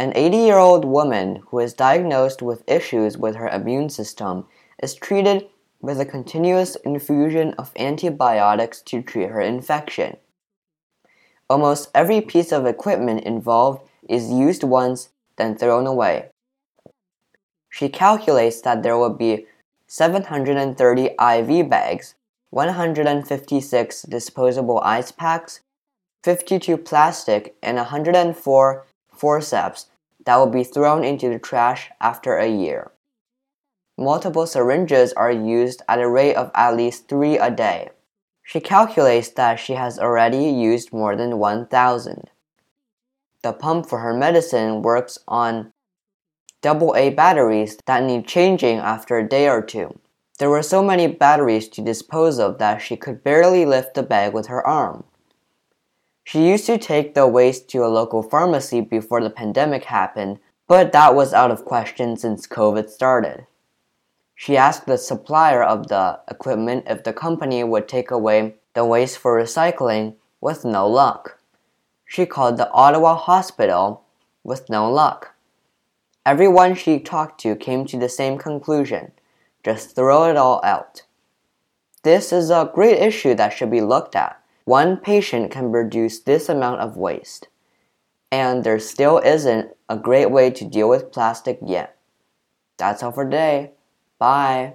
An 80 year old woman who is diagnosed with issues with her immune system is treated with a continuous infusion of antibiotics to treat her infection. Almost every piece of equipment involved is used once, then thrown away. She calculates that there will be 730 IV bags, 156 disposable ice packs, 52 plastic, and 104 forceps that will be thrown into the trash after a year. Multiple syringes are used at a rate of at least three a day. She calculates that she has already used more than 1,000. The pump for her medicine works on AA batteries that need changing after a day or two. There were so many batteries to dispose of that she could barely lift the bag with her arm. She used to take the waste to a local pharmacy before the pandemic happened, but that was out of question since COVID started. She asked the supplier of the equipment if the company would take away the waste for recycling, with no luck. She called the Ottawa hospital, with no luck. Everyone she talked to came to the same conclusion just throw it all out. This is a great issue that should be looked at. One patient can produce this amount of waste, and there still isn't a great way to deal with plastic yet. That's all for today. Bye.